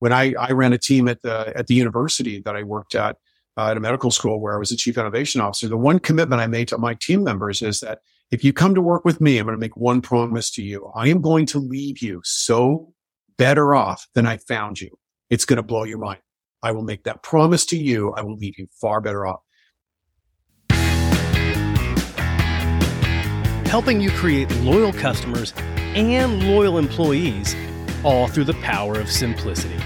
when I, I ran a team at the, at the university that I worked at, uh, at a medical school where I was a chief innovation officer, the one commitment I made to my team members is that if you come to work with me, I'm going to make one promise to you. I am going to leave you so better off than I found you. It's going to blow your mind. I will make that promise to you. I will leave you far better off. Helping you create loyal customers and loyal employees, all through the power of simplicity.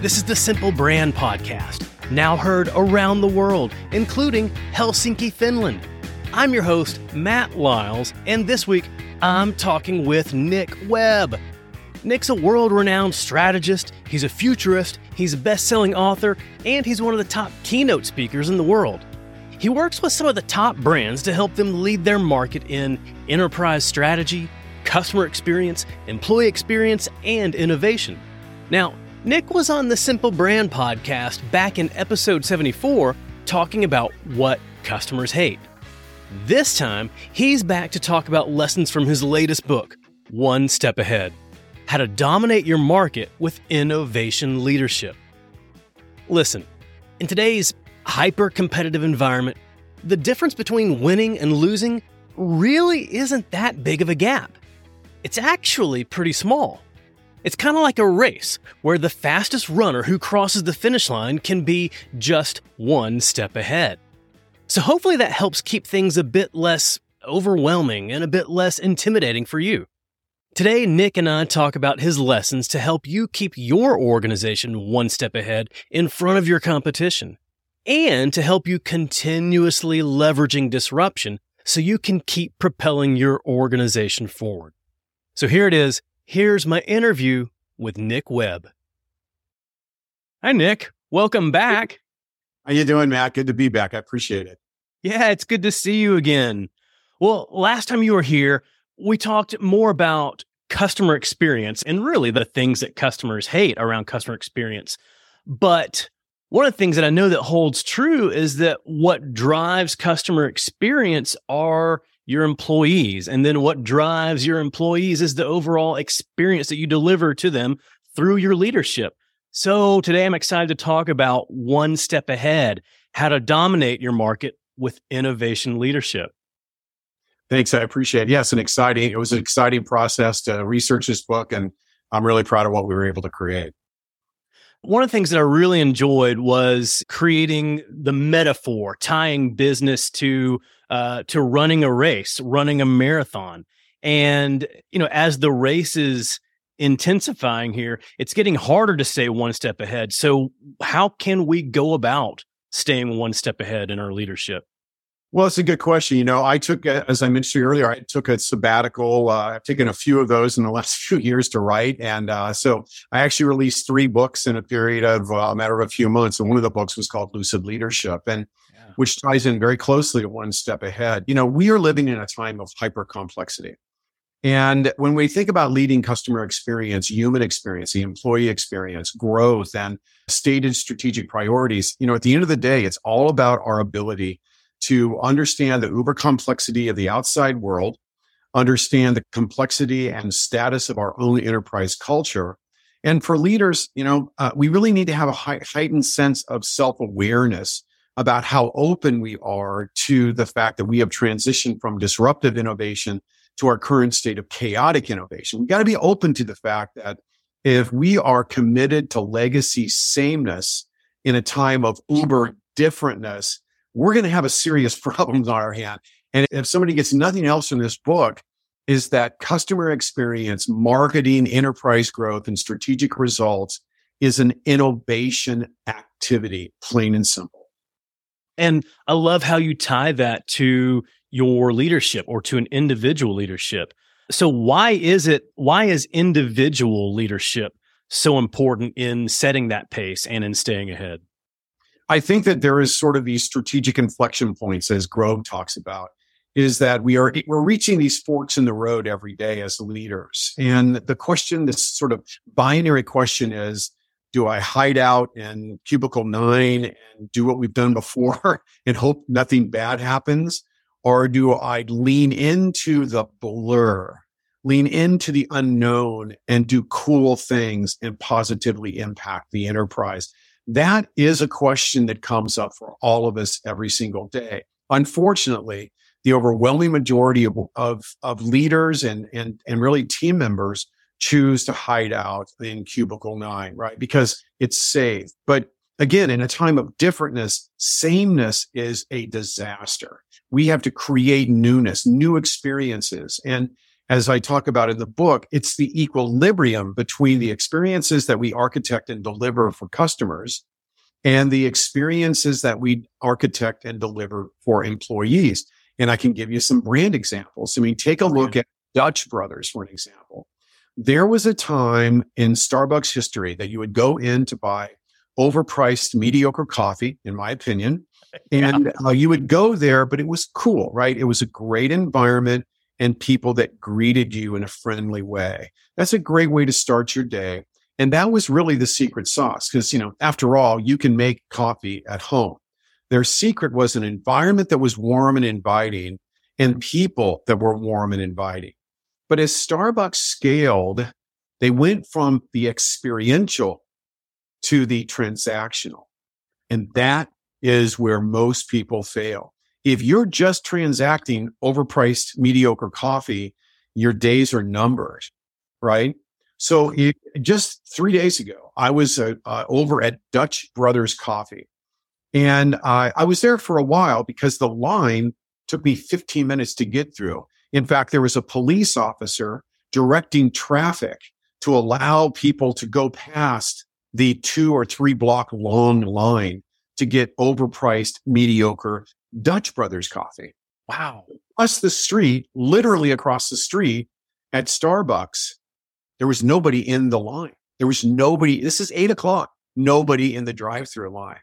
This is the Simple Brand Podcast, now heard around the world, including Helsinki, Finland. I'm your host, Matt Lyles, and this week I'm talking with Nick Webb. Nick's a world renowned strategist, he's a futurist, he's a best selling author, and he's one of the top keynote speakers in the world. He works with some of the top brands to help them lead their market in enterprise strategy, customer experience, employee experience, and innovation. Now, Nick was on the Simple Brand podcast back in episode 74 talking about what customers hate. This time, he's back to talk about lessons from his latest book, One Step Ahead How to Dominate Your Market with Innovation Leadership. Listen, in today's hyper competitive environment, the difference between winning and losing really isn't that big of a gap. It's actually pretty small. It's kind of like a race where the fastest runner who crosses the finish line can be just one step ahead. So, hopefully, that helps keep things a bit less overwhelming and a bit less intimidating for you. Today, Nick and I talk about his lessons to help you keep your organization one step ahead in front of your competition and to help you continuously leveraging disruption so you can keep propelling your organization forward. So here it is. Here's my interview with Nick Webb. Hi, Nick. Welcome back. How you doing, Matt? Good to be back. I appreciate it. Yeah, it's good to see you again. Well, last time you were here, we talked more about customer experience and really the things that customers hate around customer experience. But one of the things that I know that holds true is that what drives customer experience are your employees. And then what drives your employees is the overall experience that you deliver to them through your leadership. So today I'm excited to talk about one step ahead, how to dominate your market with innovation leadership. Thanks. I appreciate it. Yes, an exciting, it was an exciting process to research this book and I'm really proud of what we were able to create. One of the things that I really enjoyed was creating the metaphor, tying business to uh, to running a race, running a marathon. And, you know, as the race is intensifying here, it's getting harder to stay one step ahead. So, how can we go about staying one step ahead in our leadership? Well, it's a good question. You know, I took, as I mentioned earlier, I took a sabbatical. Uh, I've taken a few of those in the last few years to write. And uh, so I actually released three books in a period of uh, a matter of a few months. And one of the books was called Lucid Leadership. And which ties in very closely to one step ahead. You know, we are living in a time of hyper complexity. And when we think about leading customer experience, human experience, the employee experience, growth, and stated strategic priorities, you know, at the end of the day, it's all about our ability to understand the uber complexity of the outside world, understand the complexity and status of our own enterprise culture. And for leaders, you know, uh, we really need to have a heightened sense of self awareness about how open we are to the fact that we have transitioned from disruptive innovation to our current state of chaotic innovation. We got to be open to the fact that if we are committed to legacy sameness in a time of uber differentness, we're going to have a serious problem on our hand. And if somebody gets nothing else from this book, is that customer experience, marketing, enterprise growth, and strategic results is an innovation activity, plain and simple. And I love how you tie that to your leadership or to an individual leadership. So why is it why is individual leadership so important in setting that pace and in staying ahead? I think that there is sort of these strategic inflection points as Grove talks about is that we are we're reaching these forks in the road every day as leaders. And the question this sort of binary question is do I hide out in cubicle nine and do what we've done before and hope nothing bad happens? Or do I lean into the blur lean into the unknown and do cool things and positively impact the enterprise? That is a question that comes up for all of us every single day. Unfortunately, the overwhelming majority of, of, of leaders and, and, and really team members choose to hide out in cubicle nine, right? Because it's safe. But again, in a time of differentness, sameness is a disaster. We have to create newness, new experiences. And as I talk about in the book, it's the equilibrium between the experiences that we architect and deliver for customers and the experiences that we architect and deliver for employees. And I can give you some brand examples. I mean, take a oh, look at Dutch Brothers, for an example. There was a time in Starbucks history that you would go in to buy overpriced, mediocre coffee, in my opinion. And yeah. uh, you would go there, but it was cool, right? It was a great environment and people that greeted you in a friendly way. That's a great way to start your day. And that was really the secret sauce because, you know, after all, you can make coffee at home. Their secret was an environment that was warm and inviting and people that were warm and inviting. But as Starbucks scaled, they went from the experiential to the transactional. And that is where most people fail. If you're just transacting overpriced, mediocre coffee, your days are numbered, right? So it, just three days ago, I was uh, uh, over at Dutch Brothers Coffee, and uh, I was there for a while because the line took me 15 minutes to get through. In fact, there was a police officer directing traffic to allow people to go past the two or three block long line to get overpriced, mediocre Dutch Brothers coffee. Wow. Plus the street, literally across the street at Starbucks, there was nobody in the line. There was nobody. This is eight o'clock. Nobody in the drive through line.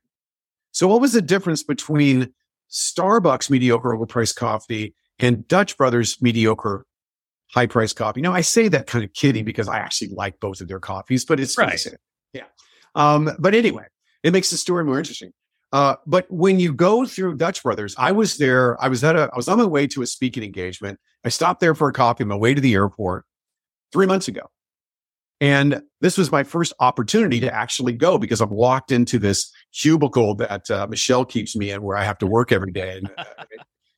So what was the difference between Starbucks mediocre overpriced coffee and Dutch Brothers mediocre high price coffee? Now I say that kind of kidding because I actually like both of their coffees, but it's right. Yeah. Um, but anyway, it makes the story more interesting. Uh, but when you go through Dutch Brothers, I was there. I was at a. I was on my way to a speaking engagement. I stopped there for a coffee on my way to the airport three months ago, and this was my first opportunity to actually go because I've walked into this cubicle that uh, Michelle keeps me in, where I have to work every day. And uh,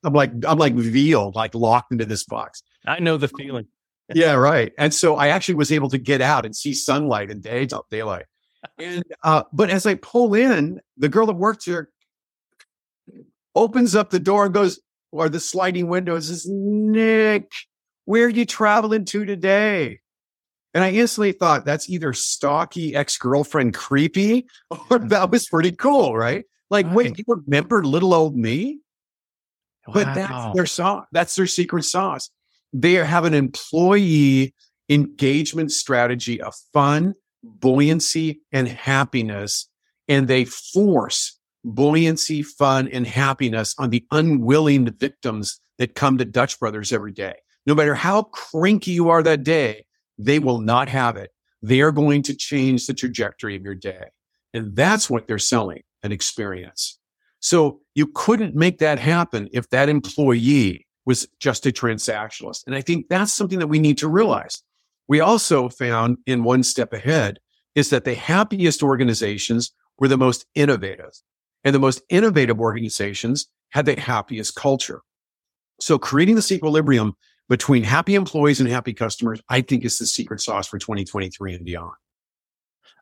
I'm like, I'm like veal, like locked into this box. I know the feeling. yeah, right. And so I actually was able to get out and see sunlight and day daylight and uh, but as I pull in, the girl that works here opens up the door and goes, or the sliding window and says, Nick, where are you traveling to today? And I instantly thought that's either stocky ex girlfriend creepy or that was pretty cool, right? Like, right. wait, you remember little old me? Wow. But that's their sauce. That's their secret sauce. They have an employee engagement strategy of fun, buoyancy and happiness, and they force buoyancy, fun, and happiness on the unwilling victims that come to Dutch Brothers every day. No matter how cranky you are that day, they will not have it. They are going to change the trajectory of your day. And that's what they're selling an experience. So you couldn't make that happen if that employee was just a transactionalist. And I think that's something that we need to realize. We also found in one step ahead is that the happiest organizations were the most innovative and the most innovative organizations had the happiest culture. So creating this equilibrium between happy employees and happy customers, I think is the secret sauce for 2023 and beyond.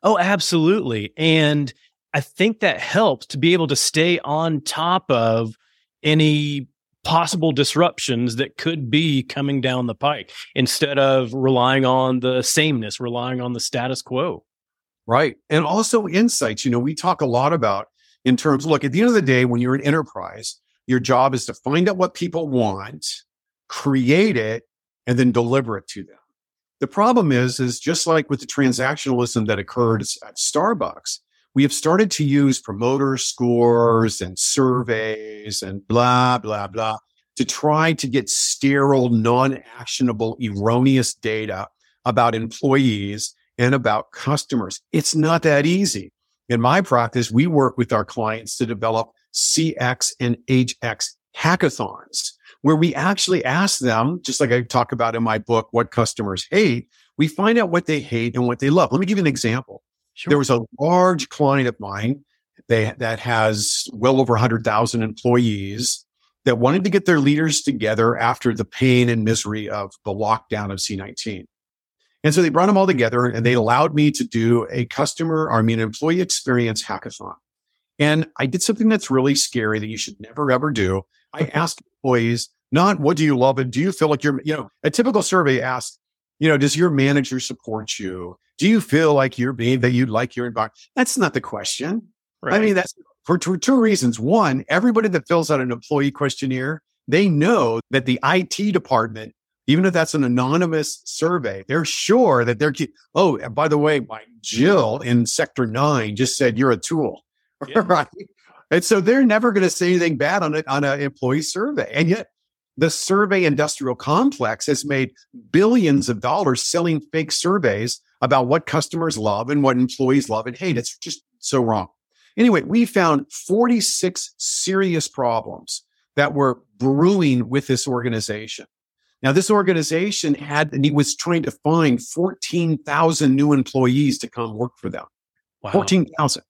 Oh, absolutely. And I think that helps to be able to stay on top of any possible disruptions that could be coming down the pike instead of relying on the sameness, relying on the status quo. Right. And also insights. You know, we talk a lot about in terms, look, at the end of the day, when you're an enterprise, your job is to find out what people want, create it, and then deliver it to them. The problem is, is just like with the transactionalism that occurred at Starbucks, we have started to use promoter scores and surveys and blah, blah, blah to try to get sterile, non actionable, erroneous data about employees and about customers. It's not that easy. In my practice, we work with our clients to develop CX and HX hackathons where we actually ask them, just like I talk about in my book, what customers hate, we find out what they hate and what they love. Let me give you an example. Sure. There was a large client of mine they, that has well over 100,000 employees that wanted to get their leaders together after the pain and misery of the lockdown of C19. And so they brought them all together and they allowed me to do a customer, or I mean, employee experience hackathon. And I did something that's really scary that you should never ever do. I asked employees, not what do you love and do you feel like you're, you know, a typical survey asks, you know, does your manager support you? Do you feel like you're being that you like your environment? That's not the question. Right. I mean, that's for two, two reasons. One, everybody that fills out an employee questionnaire, they know that the IT department, even if that's an anonymous survey, they're sure that they're, oh, by the way, my Jill in sector nine just said you're a tool. Yeah. right. And so they're never going to say anything bad on it on an employee survey. And yet the survey industrial complex has made billions of dollars selling fake surveys about what customers love and what employees love and hate. It's just so wrong. Anyway, we found 46 serious problems that were brewing with this organization. Now, this organization had, and he was trying to find 14,000 new employees to come work for them. Wow. 14,000.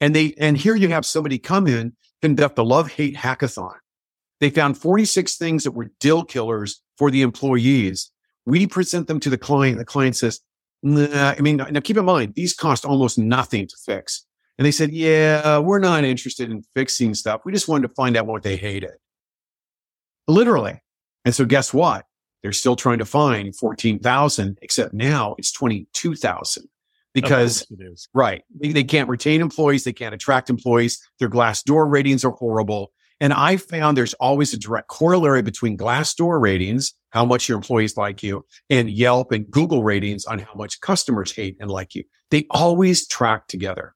And they, and here you have somebody come in, conduct a love hate hackathon they found 46 things that were deal killers for the employees. We present them to the client. The client says, nah, I mean, now keep in mind, these cost almost nothing to fix. And they said, yeah, we're not interested in fixing stuff. We just wanted to find out what they hated. Literally. And so guess what? They're still trying to find 14,000, except now it's 22,000 because, right, they, they can't retain employees. They can't attract employees. Their Glassdoor ratings are horrible. And I found there's always a direct corollary between Glassdoor ratings, how much your employees like you, and Yelp and Google ratings on how much customers hate and like you. They always track together.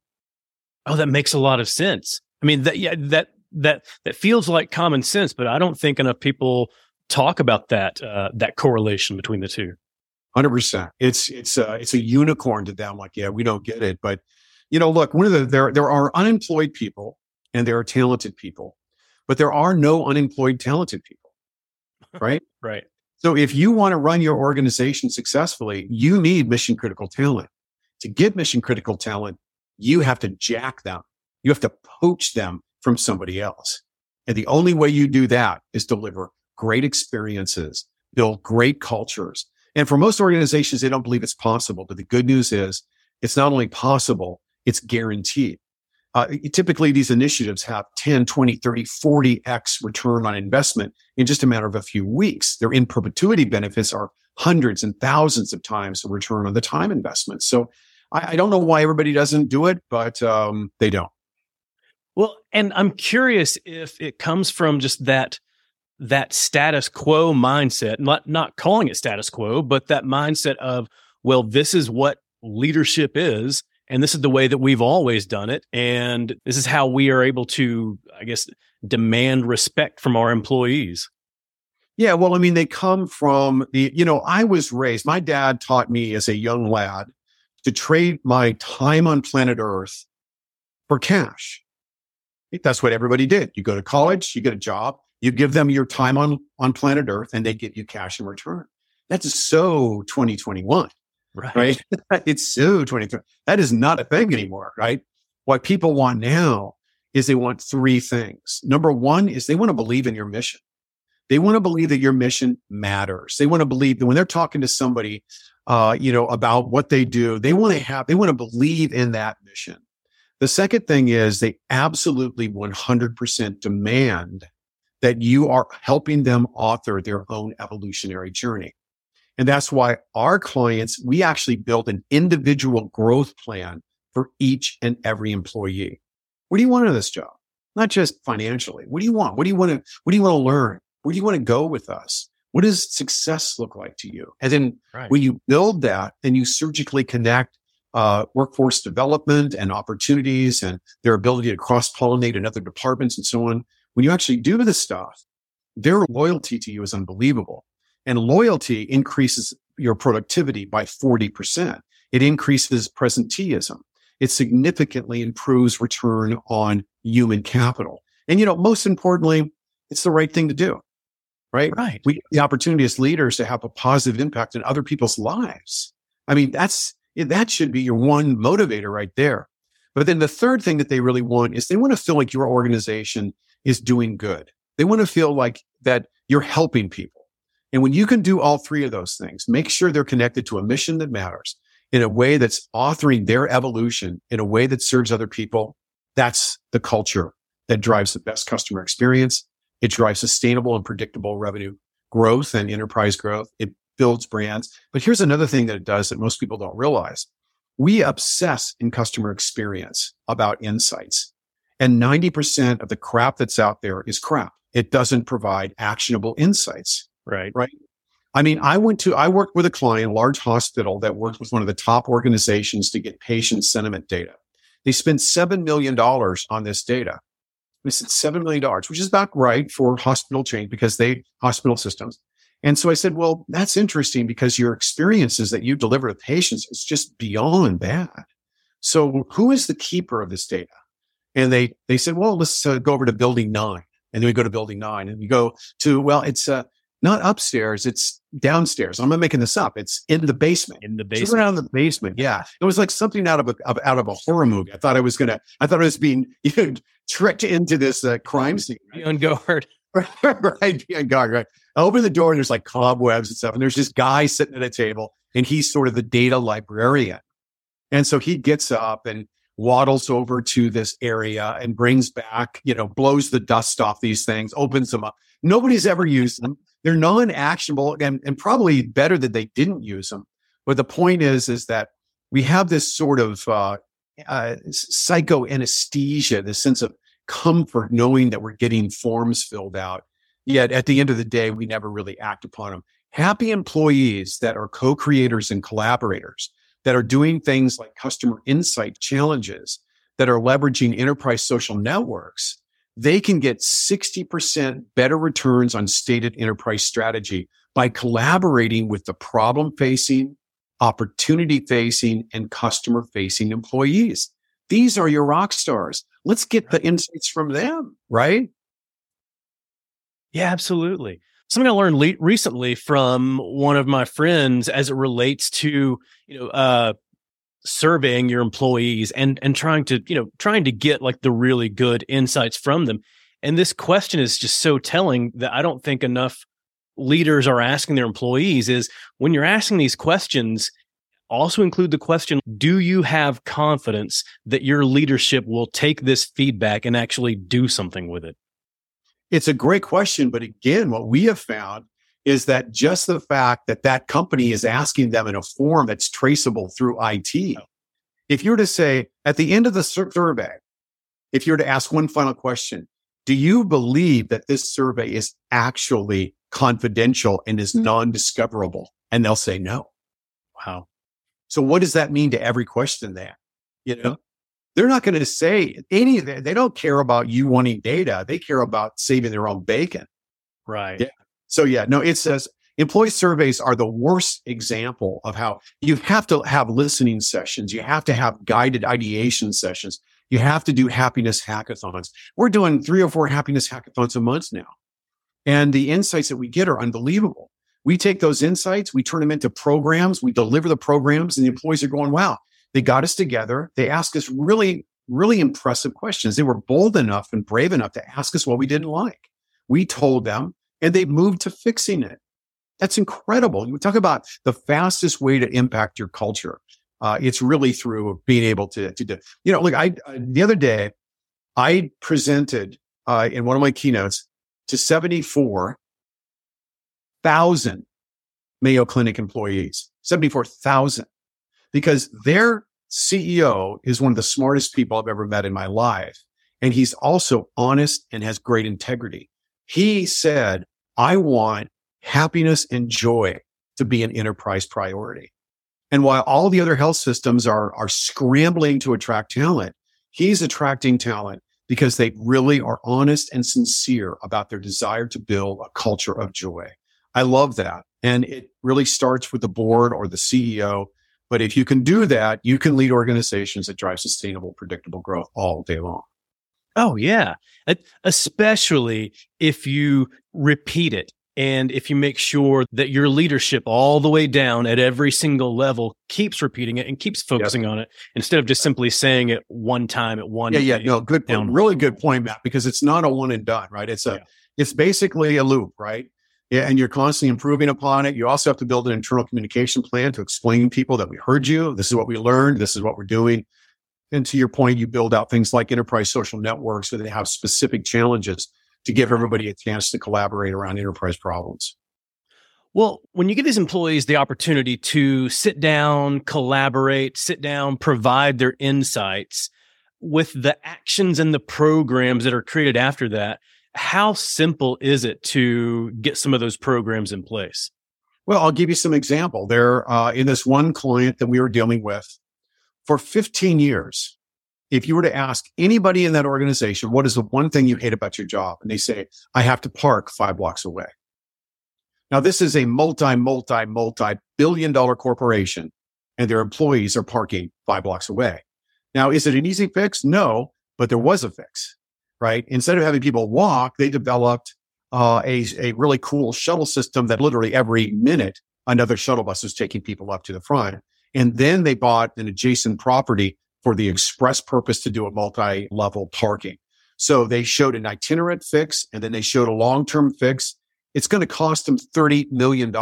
Oh, that makes a lot of sense. I mean, that, yeah, that, that, that feels like common sense, but I don't think enough people talk about that, uh, that correlation between the two. Hundred percent. It's, it's, uh, it's a unicorn to them. Like, yeah, we don't get it. But, you know, look, one of the, there, there are unemployed people and there are talented people but there are no unemployed talented people, right? right. So if you want to run your organization successfully, you need mission critical talent. To get mission critical talent, you have to jack them. You have to poach them from somebody else. And the only way you do that is deliver great experiences, build great cultures. And for most organizations, they don't believe it's possible. But the good news is it's not only possible, it's guaranteed uh, typically these initiatives have 10, 20, 30, 40x return on investment in just a matter of a few weeks. Their in perpetuity benefits are hundreds and thousands of times the return on the time investment. So I, I don't know why everybody doesn't do it, but um, they don't. Well, and I'm curious if it comes from just that that status quo mindset, not not calling it status quo, but that mindset of, well, this is what leadership is and this is the way that we've always done it. And this is how we are able to, I guess, demand respect from our employees. Yeah. Well, I mean, they come from the, you know, I was raised, my dad taught me as a young lad to trade my time on planet Earth for cash. That's what everybody did. You go to college, you get a job, you give them your time on, on planet Earth, and they give you cash in return. That's so 2021. Right. right? it's so 23. That is not a thing anymore, right? What people want now is they want three things. Number one is they want to believe in your mission. They want to believe that your mission matters. They want to believe that when they're talking to somebody, uh, you know, about what they do, they want to have, they want to believe in that mission. The second thing is they absolutely 100% demand that you are helping them author their own evolutionary journey. And that's why our clients, we actually build an individual growth plan for each and every employee. What do you want in this job? Not just financially. What do you want? What do you want to, what do you want to learn? Where do you want to go with us? What does success look like to you? And then right. when you build that, then you surgically connect uh, workforce development and opportunities and their ability to cross pollinate in other departments and so on. When you actually do this stuff, their loyalty to you is unbelievable. And loyalty increases your productivity by 40%. It increases presenteeism. It significantly improves return on human capital. And, you know, most importantly, it's the right thing to do. right? Right. We the opportunity as leaders to have a positive impact in other people's lives. I mean, that's, that should be your one motivator right there. But then the third thing that they really want is they want to feel like your organization is doing good. They want to feel like that you're helping people. And when you can do all three of those things, make sure they're connected to a mission that matters in a way that's authoring their evolution in a way that serves other people. That's the culture that drives the best customer experience. It drives sustainable and predictable revenue growth and enterprise growth. It builds brands. But here's another thing that it does that most people don't realize. We obsess in customer experience about insights. And 90% of the crap that's out there is crap. It doesn't provide actionable insights. Right. Right. I mean, I went to, I worked with a client, a large hospital that worked with one of the top organizations to get patient sentiment data. They spent $7 million on this data. They said $7 million, which is about right for hospital chain because they, hospital systems. And so I said, well, that's interesting because your experiences that you deliver to patients is just beyond bad. So who is the keeper of this data? And they, they said, well, let's uh, go over to building nine. And then we go to building nine and we go to, well, it's, uh, not upstairs. It's downstairs. I'm not making this up. It's in the basement. In the So basement. down in the basement. Yeah. It was like something out of a, of- out of a horror movie. I thought I was going to, I thought I was being you know, tricked into this uh, crime scene. Be on guard. right. Being guard, right. I open the door and there's like cobwebs and stuff. And there's this guy sitting at a table and he's sort of the data librarian. And so he gets up and waddles over to this area and brings back, you know, blows the dust off these things, opens them up. Nobody's ever used them. They're non-actionable and, and probably better that they didn't use them. But the point is, is that we have this sort of uh, uh, psycho anesthesia, this sense of comfort knowing that we're getting forms filled out. Yet at the end of the day, we never really act upon them. Happy employees that are co-creators and collaborators that are doing things like customer insight challenges that are leveraging enterprise social networks, they can get 60% better returns on stated enterprise strategy by collaborating with the problem facing, opportunity facing, and customer facing employees. These are your rock stars. Let's get the insights from them, right? Yeah, absolutely. Something I learned le- recently from one of my friends as it relates to, you know, uh, surveying your employees and and trying to, you know, trying to get like the really good insights from them. And this question is just so telling that I don't think enough leaders are asking their employees is when you're asking these questions, also include the question Do you have confidence that your leadership will take this feedback and actually do something with it? It's a great question. But again, what we have found is that just the fact that that company is asking them in a form that's traceable through IT. If you were to say at the end of the survey, if you were to ask one final question, do you believe that this survey is actually confidential and is mm-hmm. non-discoverable? And they'll say no. Wow. So what does that mean to every question there? You know, they're not going to say any of that. They don't care about you wanting data. They care about saving their own bacon. Right. Yeah. So yeah, no, it says employee surveys are the worst example of how you have to have listening sessions. You have to have guided ideation sessions. You have to do happiness hackathons. We're doing three or four happiness hackathons a month now. And the insights that we get are unbelievable. We take those insights, we turn them into programs, we deliver the programs, and the employees are going, wow, they got us together. They asked us really, really impressive questions. They were bold enough and brave enough to ask us what we didn't like. We told them and they moved to fixing it. That's incredible. You talk about the fastest way to impact your culture. Uh, it's really through being able to, to do, you know, like I, uh, the other day, I presented, uh, in one of my keynotes to 74,000 Mayo Clinic employees, 74,000, because their CEO is one of the smartest people I've ever met in my life. And he's also honest and has great integrity. He said, I want happiness and joy to be an enterprise priority. And while all the other health systems are, are scrambling to attract talent, he's attracting talent because they really are honest and sincere about their desire to build a culture of joy. I love that. And it really starts with the board or the CEO. But if you can do that, you can lead organizations that drive sustainable, predictable growth all day long. Oh, yeah. Especially if you repeat it And if you make sure that your leadership all the way down at every single level keeps repeating it and keeps focusing on it instead of just simply saying it one time at one. Yeah, yeah, no, good point. Really good point, Matt, because it's not a one and done, right? It's a, yeah. it's basically a loop, right? Yeah, and you're constantly improving upon it. You also have to build an internal communication plan to explain to people that we heard you. This is what we learned. This is what we're doing. And to your point, you build out things like enterprise social networks where they have specific challenges to give everybody a chance to collaborate around enterprise problems. Well, when you give these employees the opportunity to sit down, collaborate, sit down, provide their insights with the actions and the programs that are created after that, how simple is it to get some of those programs in place? Well, I'll give you some example. There, uh, in this one client that we were dealing with for 15 years, if you were to ask anybody in that organization, what is the one thing you hate about your job? And they say, I have to park five blocks away. Now, this is a multi, multi, multi billion dollar corporation and their employees are parking five blocks away. Now, is it an easy fix? No, but there was a fix, right? Instead of having people walk, they developed uh, a, a really cool shuttle system that literally every minute another shuttle bus was taking people up to the front. And then they bought an adjacent property for the express purpose to do a multi-level parking. So they showed an itinerant fix and then they showed a long-term fix. It's going to cost them $30 million,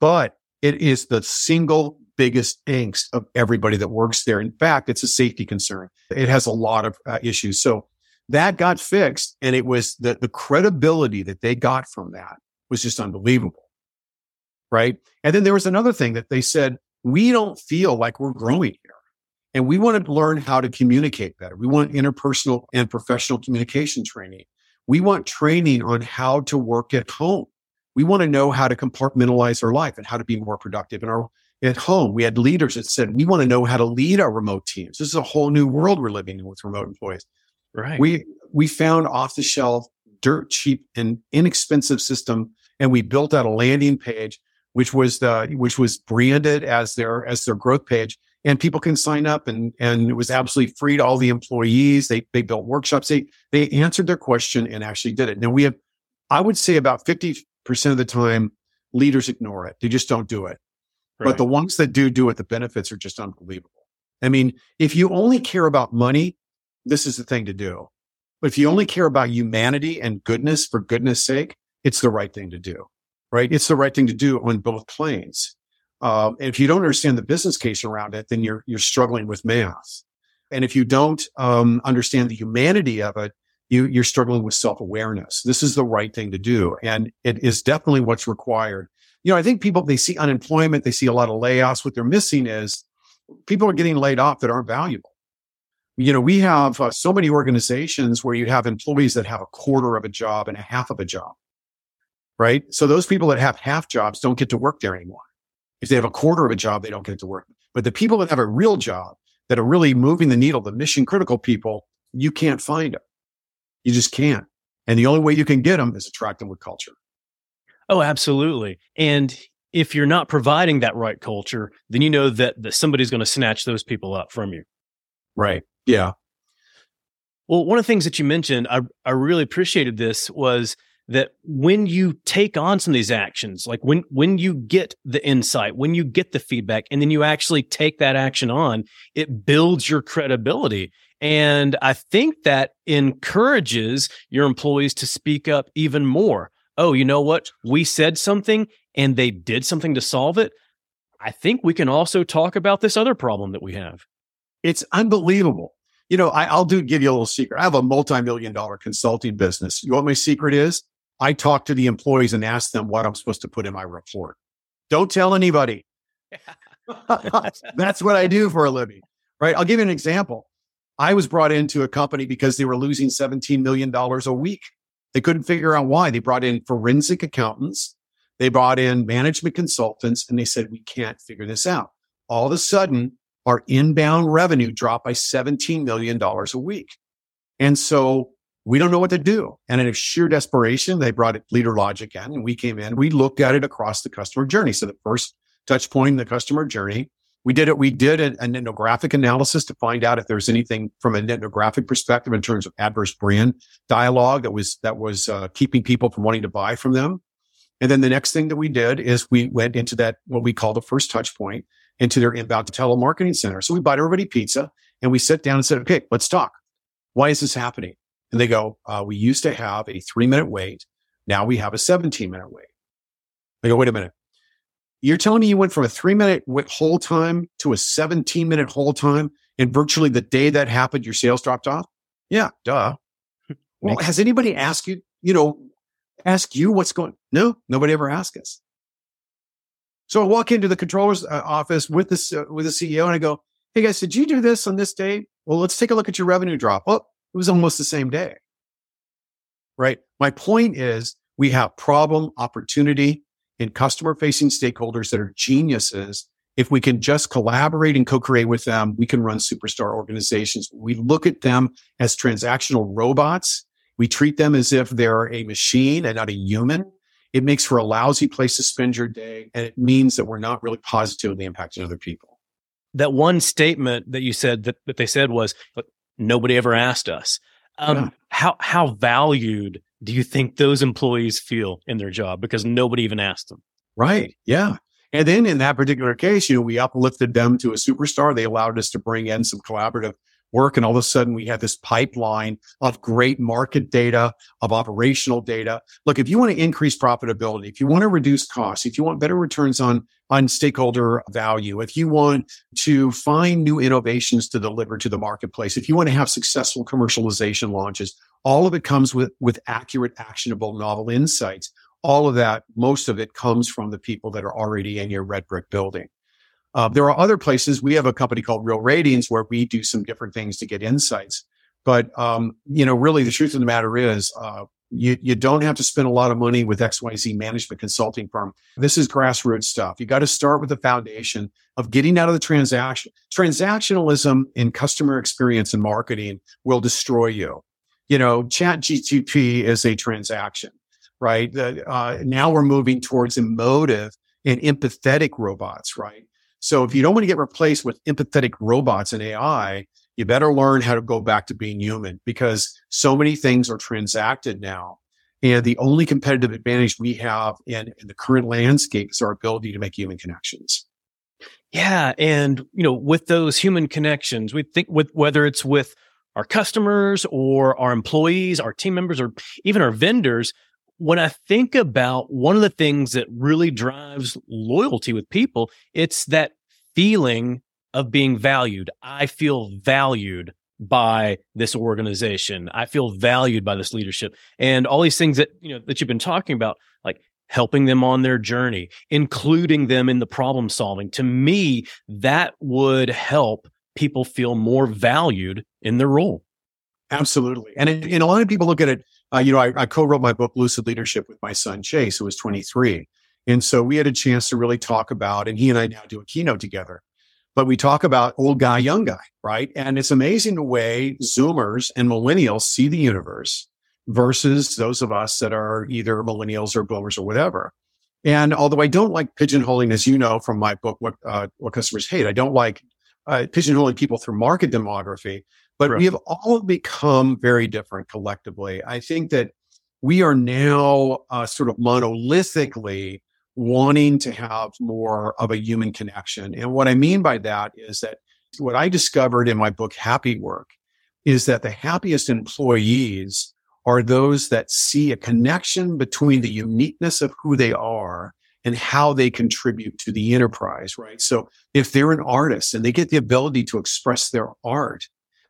but it is the single biggest angst of everybody that works there. In fact, it's a safety concern. It has a lot of uh, issues. So that got fixed and it was the, the credibility that they got from that was just unbelievable. Right. And then there was another thing that they said, we don't feel like we're growing here. And we want to learn how to communicate better. We want interpersonal and professional communication training. We want training on how to work at home. We want to know how to compartmentalize our life and how to be more productive in our at home. We had leaders that said, we want to know how to lead our remote teams. This is a whole new world we're living in with remote employees. Right. We we found off the shelf, dirt cheap and inexpensive system, and we built out a landing page, which was the which was branded as their as their growth page. And people can sign up and and it was absolutely free to all the employees. They they built workshops. They they answered their question and actually did it. Now we have i would say about 50% of the time leaders ignore it. They just don't do it. Right. but the ones that do do it the benefits are just unbelievable. I mean if you only care about money this is the thing to do. But if you only care about humanity and goodness for goodness sake it's the right thing to do right it's the right thing to do on both planes uh, and if you don't understand the business case around it, then you're you're struggling with math. And if you don't um, understand the humanity of it, you you're struggling with self awareness. This is the right thing to do, and it is definitely what's required. You know, I think people they see unemployment, they see a lot of layoffs. What they're missing is people are getting laid off that aren't valuable. You know, we have uh, so many organizations where you have employees that have a quarter of a job and a half of a job, right? So those people that have half jobs don't get to work there anymore. If they have a quarter of a job, they don't get to work. But the people that have a real job that are really moving the needle, the mission critical people, you can't find them. You just can't. And the only way you can get them is attract them with culture. Oh, absolutely. And if you're not providing that right culture, then you know that, that somebody's going to snatch those people up from you. Right. Yeah. Well, one of the things that you mentioned, I, I really appreciated this was that when you take on some of these actions, like when, when you get the insight, when you get the feedback, and then you actually take that action on, it builds your credibility. And I think that encourages your employees to speak up even more. Oh, you know what? We said something and they did something to solve it. I think we can also talk about this other problem that we have. It's unbelievable. You know, I, will do give you a little secret. I have a multi-million dollar consulting business. You know what my secret is? I talk to the employees and ask them what I'm supposed to put in my report. Don't tell anybody. That's what I do for a living, right? I'll give you an example. I was brought into a company because they were losing $17 million a week. They couldn't figure out why. They brought in forensic accountants. They brought in management consultants and they said, we can't figure this out. All of a sudden, our inbound revenue dropped by $17 million a week. And so we don't know what to do. And in sheer desperation, they brought Leader Logic in and we came in. We looked at it across the customer journey. So the first touch point in the customer journey We did it. We did an, an ethnographic analysis to find out if there's anything from an ethnographic perspective in terms of adverse brand dialogue that was that was uh, keeping people from wanting to buy from them. And then the next thing that we did is we went into that what we call the first touch point into their inbound telemarketing center. So we bought everybody pizza and we sit down and said, "Okay, let's talk. Why is this happening?" And they go, uh, "We used to have a three minute wait. Now we have a 17 minute wait." They go, "Wait a minute." You're telling me you went from a three minute hold time to a 17 minute hold time and virtually the day that happened, your sales dropped off? Yeah, duh. Well, has anybody asked you, you know, ask you what's going? No, nobody ever asked us. So I walk into the controller's uh, office with this, uh, with the CEO and I go, Hey guys, did you do this on this day? Well, let's take a look at your revenue drop. Well, it was almost the same day. Right. My point is we have problem, opportunity, and customer facing stakeholders that are geniuses. If we can just collaborate and co-create with them, we can run superstar organizations. We look at them as transactional robots. We treat them as if they're a machine and not a human. It makes for a lousy place to spend your day. And it means that we're not really positively impacting other people. That one statement that you said that, that they said was, nobody ever asked us. Um, yeah. How how valued do you think those employees feel in their job because nobody even asked them? Right. Yeah. And then in that particular case, you know, we uplifted them to a superstar. They allowed us to bring in some collaborative work. And all of a sudden we had this pipeline of great market data, of operational data. Look, if you want to increase profitability, if you want to reduce costs, if you want better returns on, on stakeholder value, if you want to find new innovations to deliver to the marketplace, if you want to have successful commercialization launches, all of it comes with, with accurate, actionable, novel insights. All of that, most of it comes from the people that are already in your red brick building. Uh, there are other places. We have a company called Real Ratings where we do some different things to get insights. But um, you know, really, the truth of the matter is, uh, you you don't have to spend a lot of money with XYZ management consulting firm. This is grassroots stuff. You got to start with the foundation of getting out of the transaction. Transactionalism in customer experience and marketing will destroy you. You know, Chat GTP is a transaction, right? Uh, now we're moving towards emotive and empathetic robots, right? So if you don't want to get replaced with empathetic robots and AI, you better learn how to go back to being human because so many things are transacted now. And the only competitive advantage we have in, in the current landscape is our ability to make human connections. Yeah. And, you know, with those human connections, we think with whether it's with our customers or our employees, our team members, or even our vendors, when I think about one of the things that really drives loyalty with people, it's that feeling of being valued. I feel valued by this organization. I feel valued by this leadership and all these things that, you know, that you've been talking about, like helping them on their journey, including them in the problem solving. To me, that would help people feel more valued in their role. Absolutely. And, it, and a lot of people look at it uh, you know, I, I co-wrote my book Lucid Leadership with my son Chase, who was 23, and so we had a chance to really talk about, and he and I now do a keynote together. But we talk about old guy, young guy, right? And it's amazing the way Zoomers and millennials see the universe versus those of us that are either millennials or boomers or whatever. And although I don't like pigeonholing, as you know from my book, what uh, what customers hate, I don't like uh, pigeonholing people through market demography. But right. we have all become very different collectively. I think that we are now uh, sort of monolithically wanting to have more of a human connection. And what I mean by that is that what I discovered in my book, Happy Work, is that the happiest employees are those that see a connection between the uniqueness of who they are and how they contribute to the enterprise, right? So if they're an artist and they get the ability to express their art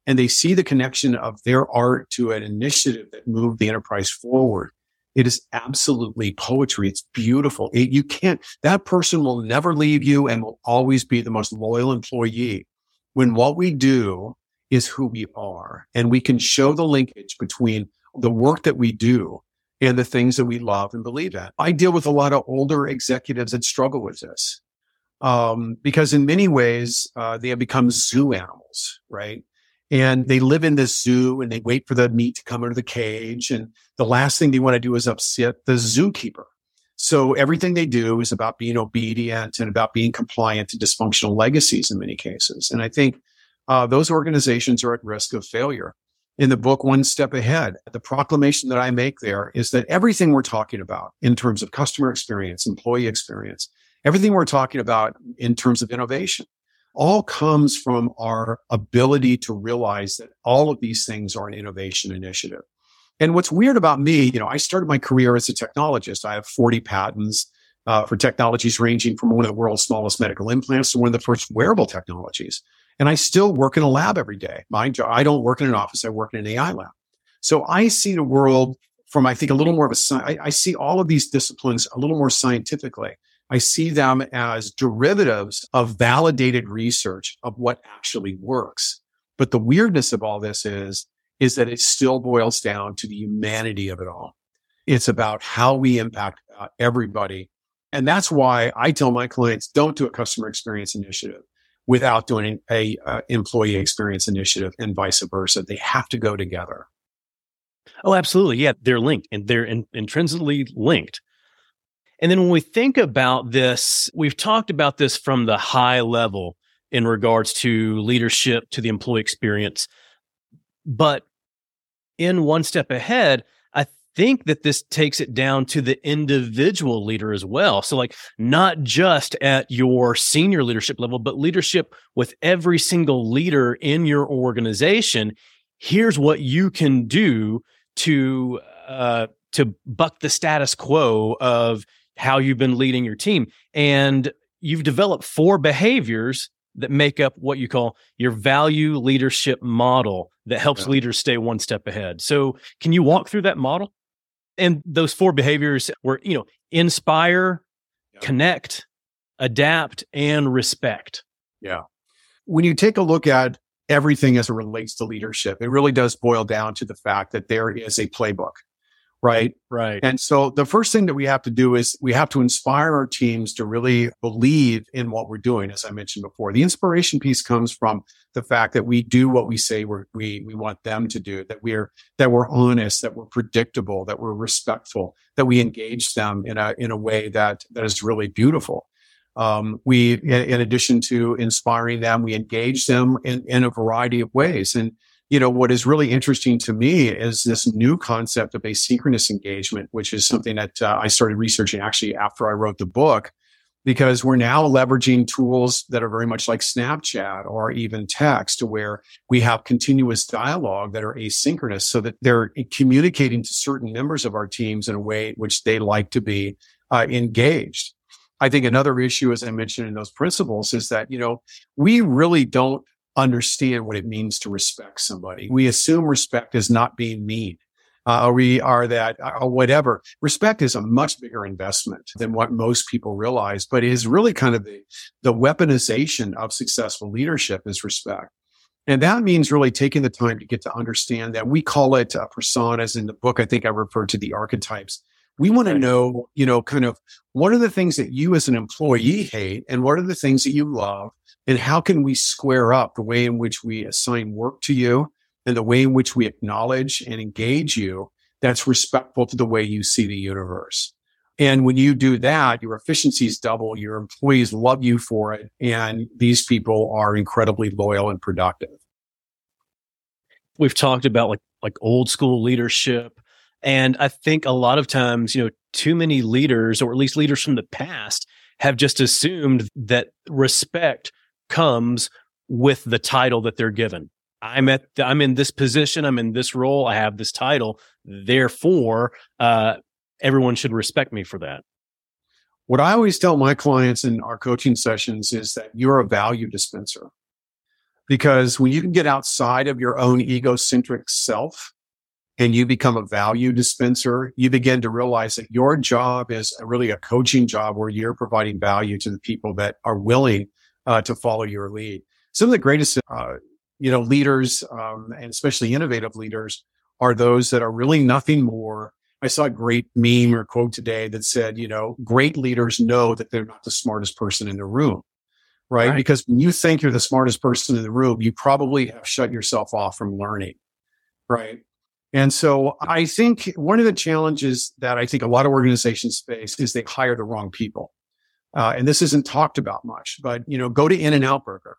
and they see the connection of their art to an initiative that moved the enterprise forward. It is absolutely poetry. It's beautiful. It, you can't, that person will never leave you and will always be the most loyal employee when what we do is who we are and we can show the linkage between the work that we do and the things that we love and believe in. I deal with a lot of older executives that struggle with this. Um, because in many ways, uh, they have become zoo animals, right? And they live in this zoo and they wait for the meat to come into the cage. And the last thing they want to do is upset the zookeeper. So so everything they do is about being obedient and about being compliant to dysfunctional legacies in many cases. And I think uh, those organizations are at risk of failure. In the book, One Step Ahead, the proclamation that I make there is that everything we're talking about in terms of customer experience, employee experience, everything we're talking about in terms of innovation, all comes from our ability to realize that all of these things are an innovation initiative. And what's weird about me, you know, I started my career as a technologist. I have 40 patents uh, for technologies ranging from one of the world's smallest medical implants to one of the first wearable technologies. And I still work in a lab every day. My job, I don't work in an office. I work in an AI lab. So I see the world from, I think, a little more of a, I, I see all of these disciplines a little more scientifically. I see them as derivatives of validated research of what actually works. But the weirdness of all this is is that it still boils down to the humanity of it all. It's about how we impact uh, everybody. And that's why I tell my clients, don't do a customer experience initiative without doing a, uh, employee experience initiative and vice versa. They have to go together. Oh, absolutely. Yeah, they're linked and they're in, intrinsically linked. And then when we think about this, we've talked about this from the high level in regards to leadership, to the employee experience. But in one step ahead, I think that this takes it down to the individual leader as well. So, like, not just at your senior leadership level, but leadership with every single leader in your organization. Here's what you can do to, uh, to buck the status quo of how you've been leading your team. And you've developed four behaviors that make up what you call your value leadership model that helps yeah. leaders stay one step ahead. So, can you walk through that model? And those four behaviors were, you know, inspire, yeah. connect, adapt, and respect. Yeah. When you take a look at everything as it relates to leadership, it really does boil down to the fact that there is a playbook right? Right. And so the first thing that we have to do is we have to inspire our teams to really believe in what we're doing. As I mentioned before, the inspiration piece comes from the fact that we do what we say we're, we we want them to do. That we're that we're honest, that we're predictable, that we're respectful, that we engage them in a in a way that that is really beautiful. Um, we, in addition to inspiring them, we engage them in, in a variety of ways. And you know, what is really interesting to me is this new concept of asynchronous engagement, which is something that uh, I started researching actually after I wrote the book, because we're now leveraging tools that are very much like Snapchat or even text where we have continuous dialogue that are asynchronous so that they're communicating to certain members of our teams in a way which they like to be uh, engaged. I think another issue, as I mentioned in those principles, is that, you know, we really don't understand what it means to respect somebody. We assume respect is not being mean. Uh, we are that uh, whatever. Respect is a much bigger investment than what most people realize, but it is really kind of the, the weaponization of successful leadership is respect. And that means really taking the time to get to understand that we call it uh, personas in the book. I think I referred to the archetypes. We want to know, you know, kind of what are the things that you as an employee hate and what are the things that you love and how can we square up the way in which we assign work to you and the way in which we acknowledge and engage you that's respectful to the way you see the universe. And when you do that, your efficiencies double, your employees love you for it, and these people are incredibly loyal and productive. We've talked about like like old school leadership. And I think a lot of times, you know, too many leaders, or at least leaders from the past, have just assumed that respect comes with the title that they're given. I'm at I'm in this position, I'm in this role, I have this title. Therefore, uh, everyone should respect me for that. What I always tell my clients in our coaching sessions is that you're a value dispenser. Because when you can get outside of your own egocentric self and you become a value dispenser, you begin to realize that your job is really a coaching job where you're providing value to the people that are willing uh, to follow your lead. Some of the greatest, uh, you know, leaders, um, and especially innovative leaders are those that are really nothing more. I saw a great meme or quote today that said, you know, great leaders know that they're not the smartest person in the room. Right? right? Because when you think you're the smartest person in the room, you probably have shut yourself off from learning. Right. And so I think one of the challenges that I think a lot of organizations face is they hire the wrong people. Uh, and this isn't talked about much, but you know, go to In-N-Out Burger.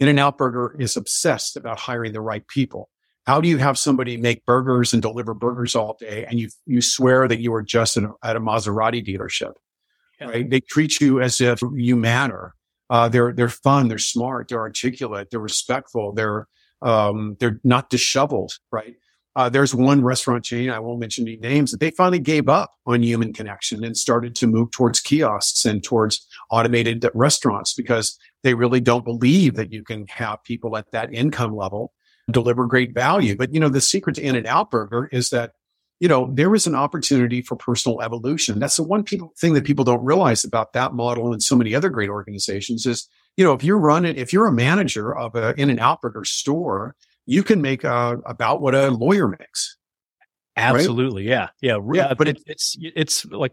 In-N-Out Burger is obsessed about hiring the right people. How do you have somebody make burgers and deliver burgers all day and you, you swear that you are just a, at a Maserati dealership, yeah. right? They treat you as if you matter. Uh, they're, they're fun. They're smart. They're articulate. They're respectful. They're, um, they're not disheveled, right? Uh, there's one restaurant chain, I won't mention any names, that they finally gave up on human connection and started to move towards kiosks and towards automated restaurants because they really don't believe that you can have people at that income level deliver great value. But, you know, the secret to In-N-Out Burger is that, you know, there is an opportunity for personal evolution. That's the one people, thing that people don't realize about that model and so many other great organizations is, you know, if you're running, if you're a manager of an In-N-Out Burger store, you can make uh, about what a lawyer makes. Absolutely. Right? Yeah. Yeah. Yeah. But it, it's, it's like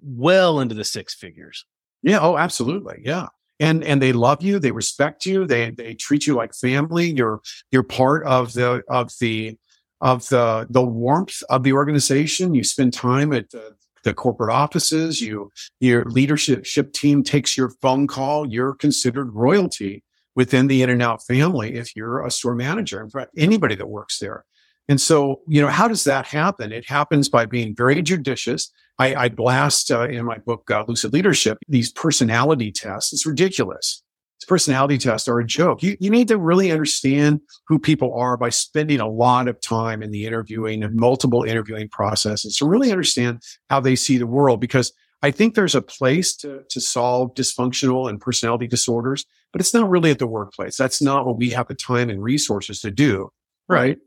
well into the six figures. Yeah. Oh, absolutely. Yeah. And, and they love you. They respect you. They, they treat you like family. You're, you're part of the, of the, of the, the warmth of the organization. You spend time at the, the corporate offices. You, your leadership team takes your phone call. You're considered royalty within the In-N-Out family if you're a store manager. In anybody that works there. And so, you know, how does that happen? It happens by being very judicious. I, I blast uh, in my book, uh, Lucid Leadership, these personality tests. It's ridiculous. These personality tests are a joke. You, you need to really understand who people are by spending a lot of time in the interviewing and multiple interviewing processes to really understand how they see the world. Because I think there's a place to, to solve dysfunctional and personality disorders, but it's not really at the workplace. That's not what we have the time and resources to do. Right.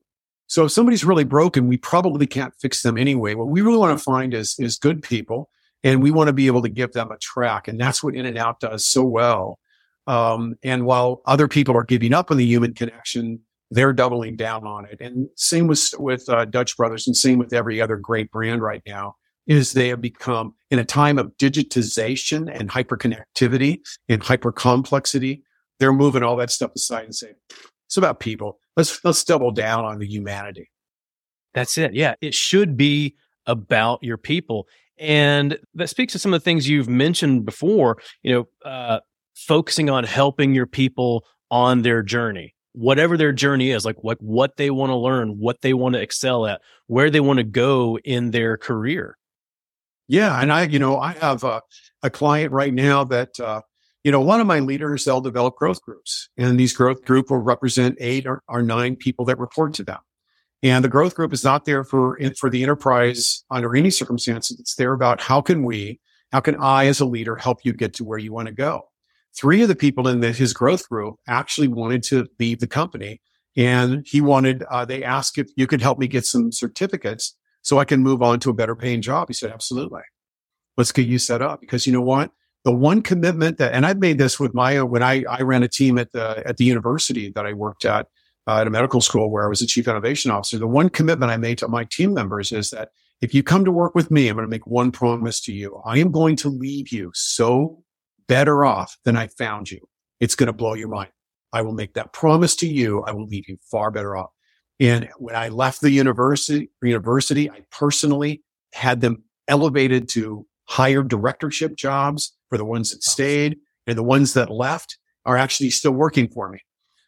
So if somebody's really broken, we probably can't fix them anyway. What we really want to find is, is good people and we want to be able to give them a track. And that's what In-N-Out does so well. Um, and while other people are giving up on the human connection, they're doubling down on it. And same with, with uh, Dutch Brothers and same with every other great brand right now is they have become in a time of digitization and hyperconnectivity and hypercomplexity. They're moving all that stuff aside and saying, it's about people. Let's, let's double down on the humanity. That's it. Yeah. It should be about your people. And that speaks to some of the things you've mentioned before, you know, uh, focusing on helping your people on their journey whatever their journey is, like what what they want to learn, what they want to excel at, where they want to go in their career. Yeah. And I, you know, I have a, a client right now that, uh, you know, one of my leaders, they'll develop growth groups and these growth group will represent eight or, or nine people that report to them. And the growth group is not there for, for the enterprise under any circumstances. It's there about how can we, how can I as a leader help you get to where you want to go? Three of the people in the, his growth group actually wanted to leave the company and he wanted, uh, they asked if you could help me get some certificates so I can move on to a better paying job. He said, absolutely. Let's get you set up because you know what? The one commitment that, and I've made this with my, when I, I ran a team at the, at the university that I worked at, uh, at a medical school where I was a chief innovation officer. The one commitment I made to my team members is that if you come to work with me, I'm going to make one promise to you. I am going to leave you so better off than I found you. It's going to blow your mind. I will make that promise to you. I will leave you far better off. And when I left the university, university, I personally had them elevated to higher directorship jobs for the ones that stayed and the ones that left are actually still working for me.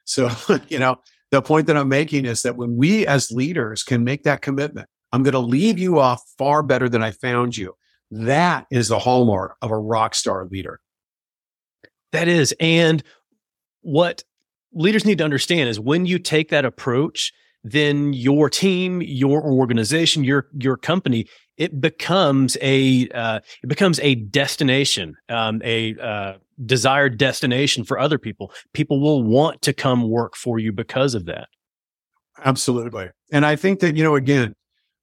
So, you know, the point that I'm making is that when we as leaders can make that commitment, I'm going to leave you off far better than I found you. That is the hallmark of a rock star leader. That is. And what leaders need to understand is when you take that approach, then your team, your organization, your your company, it becomes a uh, it becomes a destination, um, a uh, desired destination for other people. People will want to come work for you because of that. Absolutely, and I think that you know again,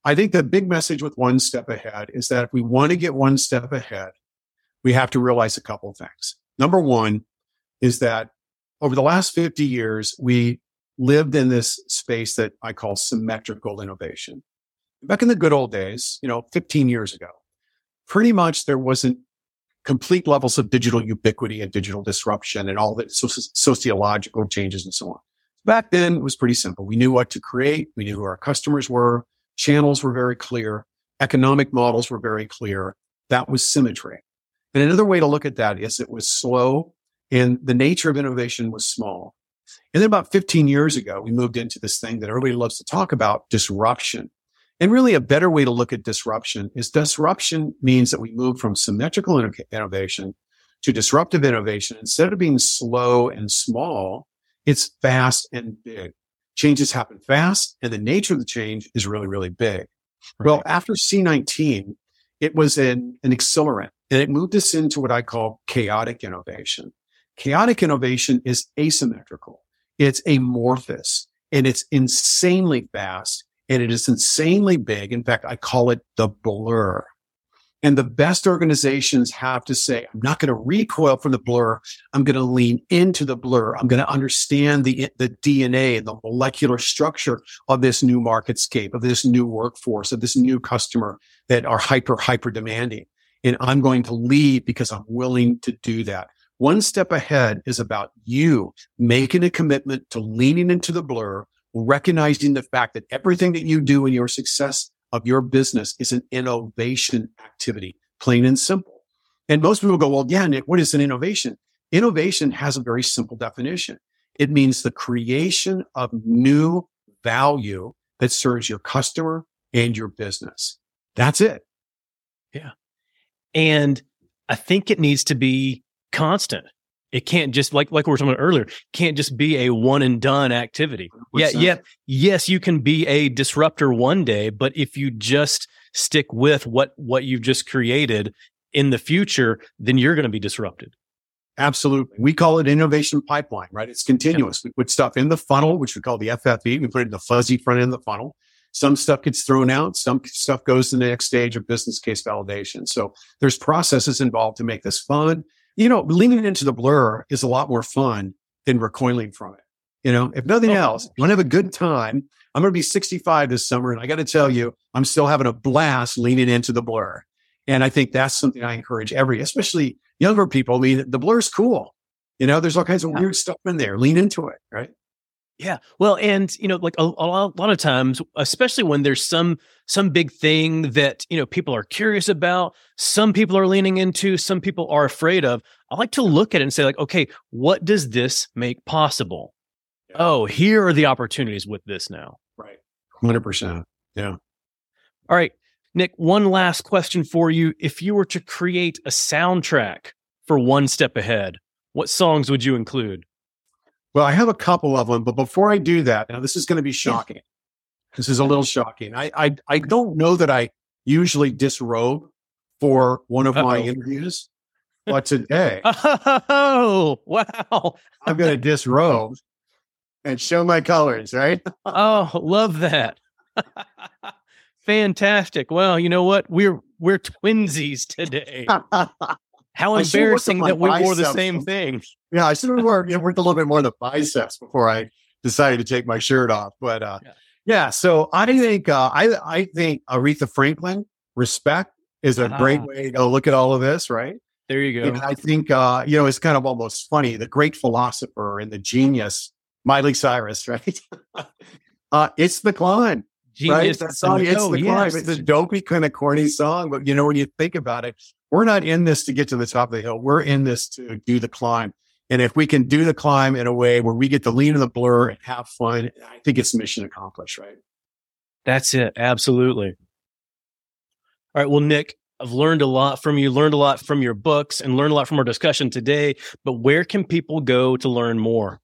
I think the big message with one step ahead is that if we want to get one step ahead, we have to realize a couple of things. Number one is that over the last 50 years, we lived in this space that I call symmetrical innovation. Back in the good old days, you know, 15 years ago, pretty much there wasn't complete levels of digital ubiquity and digital disruption and all the sociological changes and so on. Back then it was pretty simple. We knew what to create. We knew who our customers were. channels were very clear, economic models were very clear. That was symmetry. And another way to look at that is it was slow and the nature of innovation was small. And then about 15 years ago, we moved into this thing that everybody loves to talk about disruption. And really a better way to look at disruption is disruption means that we move from symmetrical innovation to disruptive innovation. Instead of being slow and small, it's fast and big. Changes happen fast and the nature of the change is really, really big. Right. Well, after C19, it was an, an accelerant and it moved us into what I call chaotic innovation. Chaotic innovation is asymmetrical. It's amorphous and it's insanely fast and it is insanely big. In fact, I call it the blur. And the best organizations have to say, I'm not going to recoil from the blur. I'm going to lean into the blur. I'm going to understand the, the DNA and the molecular structure of this new marketscape, of this new workforce, of this new customer that are hyper, hyper demanding. And I'm going to lead because I'm willing to do that. One step ahead is about you making a commitment to leaning into the blur, recognizing the fact that everything that you do in your success of your business is an innovation activity, plain and simple. And most people go, well, yeah, Nick, what is an innovation? Innovation has a very simple definition. It means the creation of new value that serves your customer and your business. That's it. Yeah. And I think it needs to be constant. It can't just like like we were talking about earlier. Can't just be a one and done activity. yeah, yeah, yes, you can be a disruptor one day, but if you just stick with what what you've just created in the future, then you're going to be disrupted. Absolutely. We call it innovation pipeline, right? It's continuous. Yeah. We put stuff in the funnel, which we call the FFE. We put it in the fuzzy front end of the funnel. Some stuff gets thrown out. Some stuff goes to the next stage of business case validation. So there's processes involved to make this fun you know, leaning into the blur is a lot more fun than recoiling from it. You know, if nothing else, you want to have a good time. I'm going to be 65 this summer, and I got to tell you, I'm still having a blast leaning into the blur. And I think that's something I encourage every, especially younger people. Lean, the blur is cool. You know, there's all kinds of yeah. weird stuff in there. Lean into it, right? Yeah. Well, and you know, like a, a, lot, a lot of times, especially when there's some some big thing that you know people are curious about, some people are leaning into, some people are afraid of. I like to look at it and say, like, okay, what does this make possible? Yeah. Oh, here are the opportunities with this now. Right. Hundred percent. Yeah. All right, Nick. One last question for you: If you were to create a soundtrack for One Step Ahead, what songs would you include? Well, I have a couple of them, but before I do that, now this is going to be shocking. This is a little shocking. I, I I don't know that I usually disrobe for one of Uh-oh. my interviews, but today, oh wow, I'm going to disrobe and show my colors. Right? oh, love that. Fantastic. Well, you know what? We're we're twinsies today. How embarrassing that we wore the same thing. Yeah, I should have worked, you know, worked a little bit more of the biceps before I decided to take my shirt off. But uh, yeah. yeah so I think uh, I I think Aretha Franklin respect is a uh-huh. great way to look at all of this, right? There you go. And I think uh, you know it's kind of almost funny. The great philosopher and the genius, Miley Cyrus, right? uh, it's the climb. Genius right? That song, it's the climb. Yes. It's a dopey kind of corny song, but you know when you think about it, we're not in this to get to the top of the hill. We're in this to do the climb. And if we can do the climb in a way where we get to lean in the blur and have fun, I think it's mission accomplished, right? That's it. Absolutely. All right. Well, Nick, I've learned a lot from you, learned a lot from your books, and learned a lot from our discussion today. But where can people go to learn more?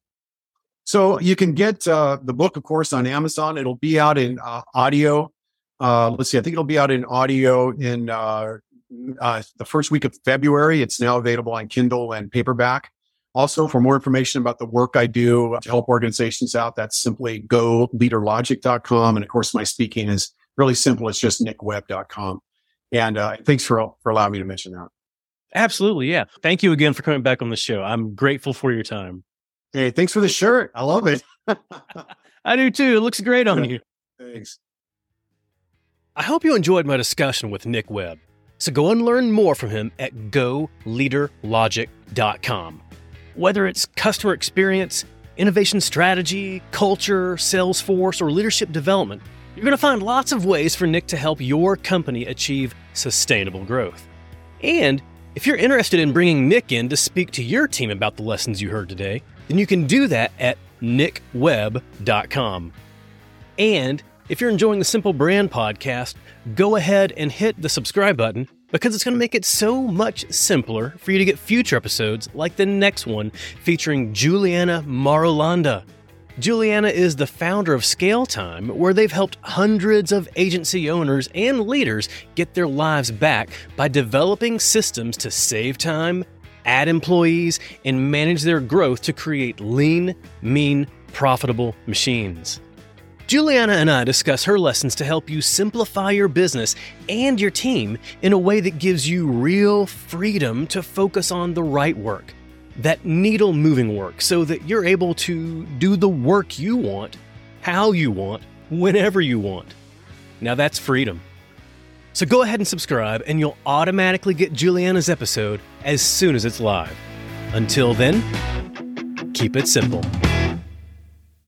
So you can get uh, the book, of course, on Amazon. It'll be out in uh, audio. Uh, let's see, I think it'll be out in audio in uh, the first week of February. It's now available on Kindle and paperback. Also, for more information about the work I do to help organizations out, that's simply go leaderlogic.com. And of course, my speaking is really simple. It's just nickwebb.com. And uh, thanks for, for allowing me to mention that. Absolutely. Yeah. Thank you again for coming back on the show. I'm grateful for your time. Hey, thanks for the shirt. I love it. I do too. It looks great on you. Thanks. I hope you enjoyed my discussion with Nick Webb. So go and learn more from him at goleaderlogic.com. Whether it's customer experience, innovation strategy, culture, Salesforce, or leadership development, you're going to find lots of ways for Nick to help your company achieve sustainable growth. And if you're interested in bringing Nick in to speak to your team about the lessons you heard today, then you can do that at nickwebb.com. And if you're enjoying the Simple Brand podcast, go ahead and hit the subscribe button because it's going to make it so much simpler for you to get future episodes like the next one featuring Juliana Marulanda. Juliana is the founder of ScaleTime, where they've helped hundreds of agency owners and leaders get their lives back by developing systems to save time, add employees, and manage their growth to create lean, mean, profitable machines. Juliana and I discuss her lessons to help you simplify your business and your team in a way that gives you real freedom to focus on the right work, that needle moving work, so that you're able to do the work you want, how you want, whenever you want. Now that's freedom. So go ahead and subscribe, and you'll automatically get Juliana's episode as soon as it's live. Until then, keep it simple.